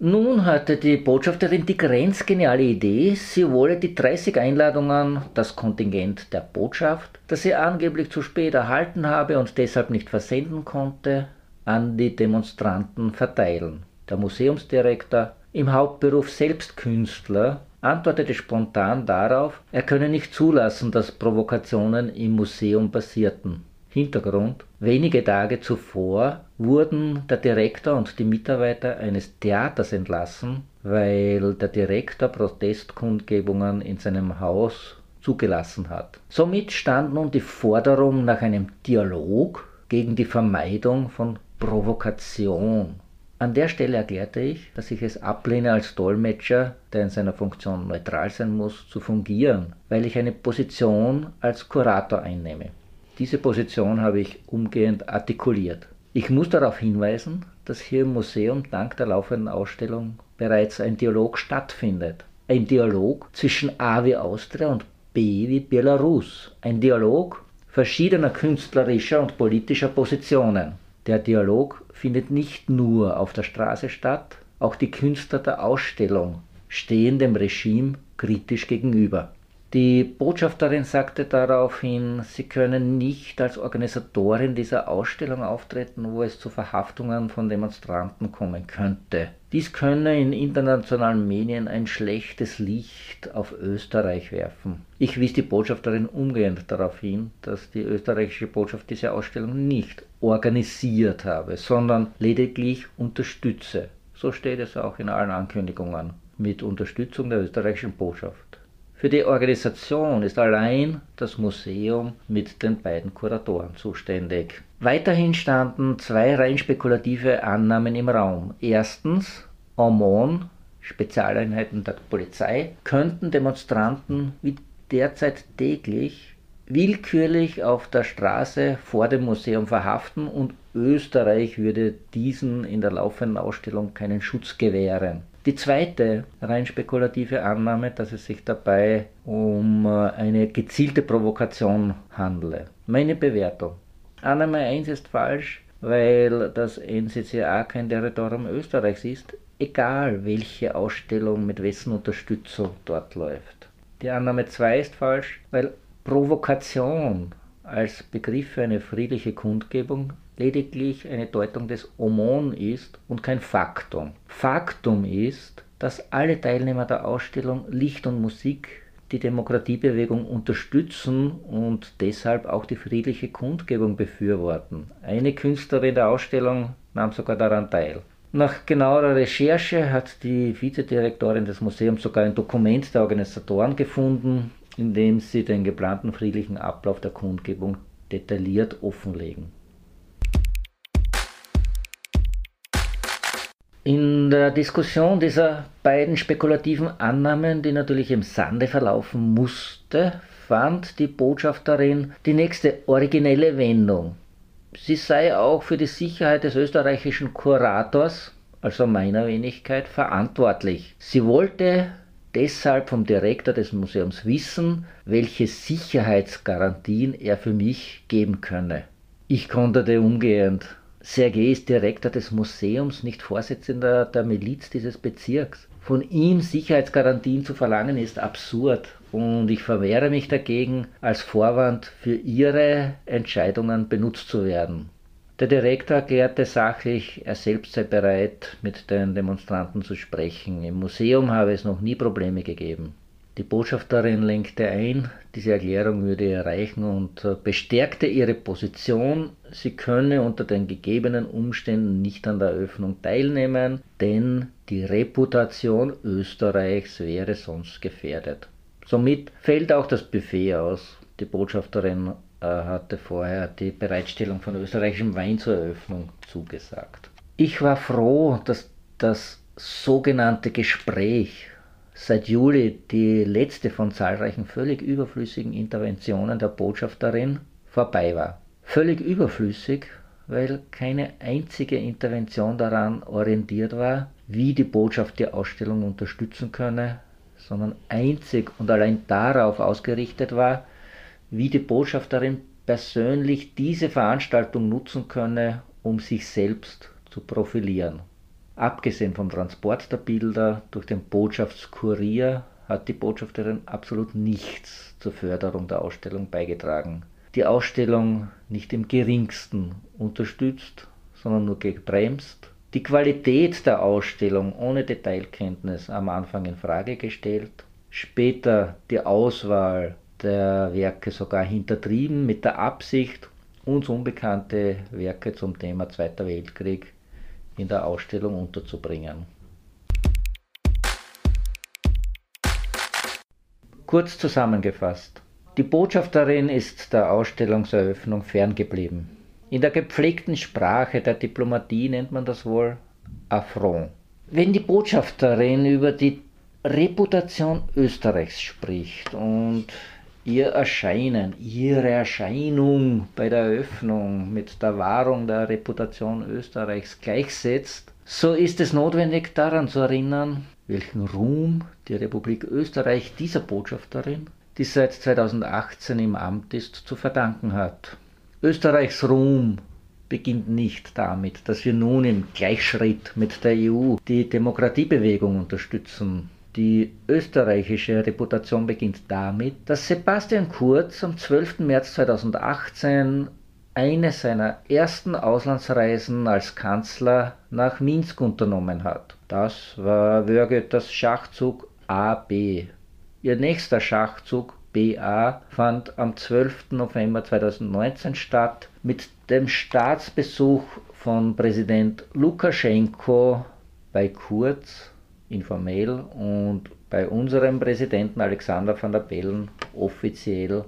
Nun hatte die Botschafterin die grenzgeniale Idee, sie wolle die 30 Einladungen, das Kontingent der Botschaft, das sie angeblich zu spät erhalten habe und deshalb nicht versenden konnte, an die Demonstranten verteilen. Der Museumsdirektor, im Hauptberuf selbst Künstler, antwortete spontan darauf, er könne nicht zulassen, dass Provokationen im Museum passierten. Hintergrund. Wenige Tage zuvor wurden der Direktor und die Mitarbeiter eines Theaters entlassen, weil der Direktor Protestkundgebungen in seinem Haus zugelassen hat. Somit stand nun die Forderung nach einem Dialog gegen die Vermeidung von Provokation. An der Stelle erklärte ich, dass ich es ablehne, als Dolmetscher, der in seiner Funktion neutral sein muss, zu fungieren, weil ich eine Position als Kurator einnehme. Diese Position habe ich umgehend artikuliert. Ich muss darauf hinweisen, dass hier im Museum dank der laufenden Ausstellung bereits ein Dialog stattfindet. Ein Dialog zwischen A wie Austria und B wie Belarus. Ein Dialog verschiedener künstlerischer und politischer Positionen. Der Dialog findet nicht nur auf der Straße statt, auch die Künstler der Ausstellung stehen dem Regime kritisch gegenüber. Die Botschafterin sagte daraufhin, sie können nicht als Organisatorin dieser Ausstellung auftreten, wo es zu Verhaftungen von Demonstranten kommen könnte. Dies könne in internationalen Medien ein schlechtes Licht auf Österreich werfen. Ich wies die Botschafterin umgehend darauf hin, dass die österreichische Botschaft diese Ausstellung nicht organisiert habe, sondern lediglich unterstütze. So steht es auch in allen Ankündigungen mit Unterstützung der österreichischen Botschaft. Für die Organisation ist allein das Museum mit den beiden Kuratoren zuständig. Weiterhin standen zwei rein spekulative Annahmen im Raum. Erstens, Aumont Spezialeinheiten der Polizei könnten Demonstranten wie derzeit täglich willkürlich auf der Straße vor dem Museum verhaften und Österreich würde diesen in der laufenden Ausstellung keinen Schutz gewähren. Die zweite rein spekulative Annahme, dass es sich dabei um äh, eine gezielte Provokation handle. Meine Bewertung. Annahme 1 ist falsch, weil das NCCA kein Territorium Österreichs ist, egal welche Ausstellung mit wessen Unterstützung dort läuft. Die Annahme 2 ist falsch, weil Provokation als Begriff für eine friedliche Kundgebung lediglich eine Deutung des Omon ist und kein Faktum. Faktum ist, dass alle Teilnehmer der Ausstellung Licht und Musik die Demokratiebewegung unterstützen und deshalb auch die friedliche Kundgebung befürworten. Eine Künstlerin der Ausstellung nahm sogar daran teil. Nach genauerer Recherche hat die Vizedirektorin des Museums sogar ein Dokument der Organisatoren gefunden, in dem sie den geplanten friedlichen Ablauf der Kundgebung detailliert offenlegen. In der Diskussion dieser beiden spekulativen Annahmen, die natürlich im Sande verlaufen musste, fand die Botschafterin die nächste originelle Wendung. Sie sei auch für die Sicherheit des österreichischen Kurators, also meiner Wenigkeit, verantwortlich. Sie wollte deshalb vom Direktor des Museums wissen, welche Sicherheitsgarantien er für mich geben könne. Ich konterte umgehend. Sergei ist Direktor des Museums, nicht Vorsitzender der Miliz dieses Bezirks. Von ihm Sicherheitsgarantien zu verlangen ist absurd und ich verwehre mich dagegen, als Vorwand für Ihre Entscheidungen benutzt zu werden. Der Direktor erklärte sachlich, er selbst sei bereit, mit den Demonstranten zu sprechen. Im Museum habe es noch nie Probleme gegeben. Die Botschafterin lenkte ein, diese Erklärung würde ihr reichen und bestärkte ihre Position, sie könne unter den gegebenen Umständen nicht an der Eröffnung teilnehmen, denn die Reputation Österreichs wäre sonst gefährdet. Somit fällt auch das Buffet aus. Die Botschafterin äh, hatte vorher die Bereitstellung von österreichischem Wein zur Eröffnung zugesagt. Ich war froh, dass das sogenannte Gespräch seit Juli die letzte von zahlreichen völlig überflüssigen Interventionen der Botschafterin vorbei war. Völlig überflüssig, weil keine einzige Intervention daran orientiert war, wie die Botschaft die Ausstellung unterstützen könne, sondern einzig und allein darauf ausgerichtet war, wie die Botschafterin persönlich diese Veranstaltung nutzen könne, um sich selbst zu profilieren. Abgesehen vom Transport der Bilder durch den Botschaftskurier hat die Botschafterin absolut nichts zur Förderung der Ausstellung beigetragen. Die Ausstellung nicht im geringsten unterstützt, sondern nur gebremst. Die Qualität der Ausstellung ohne Detailkenntnis am Anfang in Frage gestellt. Später die Auswahl der Werke sogar hintertrieben mit der Absicht, uns unbekannte Werke zum Thema Zweiter Weltkrieg in der Ausstellung unterzubringen. Kurz zusammengefasst. Die Botschafterin ist der Ausstellungseröffnung ferngeblieben. In der gepflegten Sprache der Diplomatie nennt man das wohl Affront. Wenn die Botschafterin über die Reputation Österreichs spricht und ihr Erscheinen, ihre Erscheinung bei der Eröffnung mit der Wahrung der Reputation Österreichs gleichsetzt, so ist es notwendig daran zu erinnern, welchen Ruhm die Republik Österreich dieser Botschafterin, die seit 2018 im Amt ist, zu verdanken hat. Österreichs Ruhm beginnt nicht damit, dass wir nun im Gleichschritt mit der EU die Demokratiebewegung unterstützen, die österreichische Reputation beginnt damit, dass Sebastian Kurz am 12. März 2018 eine seiner ersten Auslandsreisen als Kanzler nach Minsk unternommen hat. Das war Wörgöters Schachzug AB. Ihr nächster Schachzug BA fand am 12. November 2019 statt mit dem Staatsbesuch von Präsident Lukaschenko bei Kurz informell und bei unserem Präsidenten Alexander van der Bellen offiziell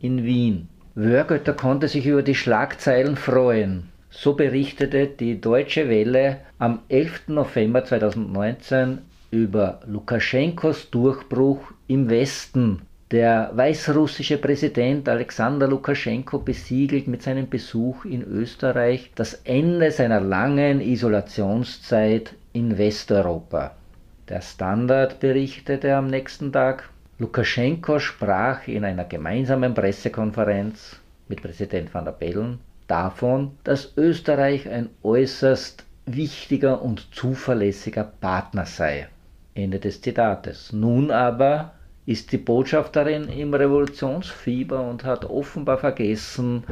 in Wien. Wörgötter konnte sich über die Schlagzeilen freuen. So berichtete die Deutsche Welle am 11. November 2019 über Lukaschenkos Durchbruch im Westen. Der weißrussische Präsident Alexander Lukaschenko besiegelt mit seinem Besuch in Österreich das Ende seiner langen Isolationszeit in Westeuropa. Der Standard berichtete am nächsten Tag, Lukaschenko sprach in einer gemeinsamen Pressekonferenz mit Präsident van der Bellen davon, dass Österreich ein äußerst wichtiger und zuverlässiger Partner sei. Ende des Zitates. Nun aber ist die Botschafterin im Revolutionsfieber und hat offenbar vergessen,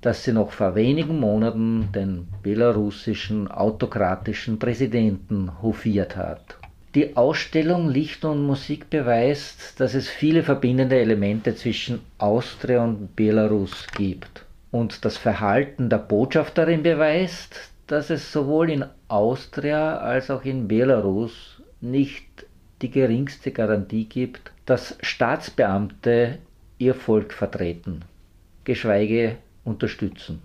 dass sie noch vor wenigen Monaten den belarussischen autokratischen Präsidenten hofiert hat. Die Ausstellung Licht und Musik beweist, dass es viele verbindende Elemente zwischen Austria und Belarus gibt. Und das Verhalten der Botschafterin beweist, dass es sowohl in Austria als auch in Belarus nicht die geringste Garantie gibt, dass Staatsbeamte ihr Volk vertreten, geschweige unterstützen.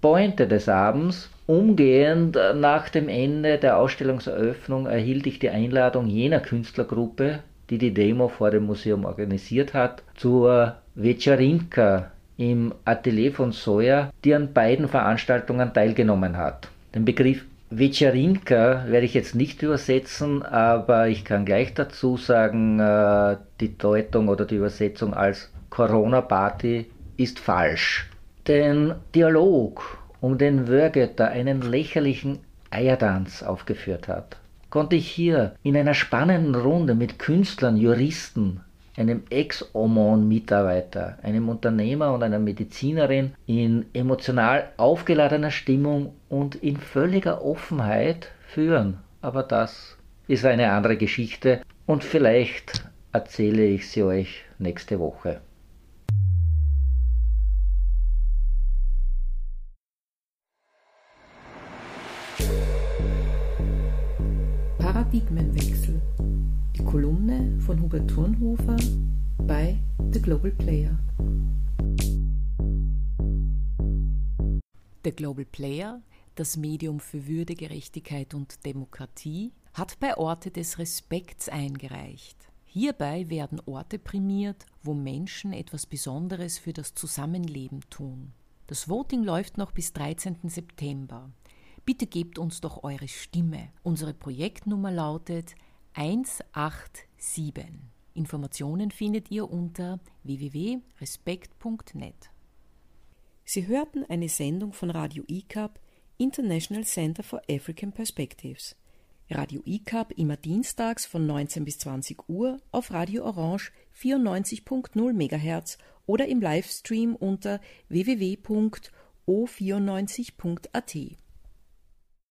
Pointe des Abends, umgehend nach dem Ende der Ausstellungseröffnung erhielt ich die Einladung jener Künstlergruppe, die die Demo vor dem Museum organisiert hat, zur Večerinka im Atelier von Soja, die an beiden Veranstaltungen teilgenommen hat. Den Begriff Večerinka werde ich jetzt nicht übersetzen, aber ich kann gleich dazu sagen, äh, die Deutung oder die Übersetzung als Corona-Party ist falsch. Den Dialog, um den Wörgötter einen lächerlichen Eiertanz aufgeführt hat, konnte ich hier in einer spannenden Runde mit Künstlern, Juristen, einem Ex-Omon-Mitarbeiter, einem Unternehmer und einer Medizinerin in emotional aufgeladener Stimmung und in völliger Offenheit führen. Aber das ist eine andere Geschichte und vielleicht erzähle ich sie euch nächste Woche. Global Player. The Global Player, das Medium für Würde, Gerechtigkeit und Demokratie, hat bei Orte des Respekts eingereicht. Hierbei werden Orte prämiert, wo Menschen etwas Besonderes für das Zusammenleben tun. Das Voting läuft noch bis 13. September. Bitte gebt uns doch eure Stimme. Unsere Projektnummer lautet 187. Informationen findet ihr unter www.respekt.net. Sie hörten eine Sendung von Radio ICAP, International Center for African Perspectives. Radio ICAP immer dienstags von 19 bis 20 Uhr auf Radio Orange 94.0 MHz oder im Livestream unter www.o94.at.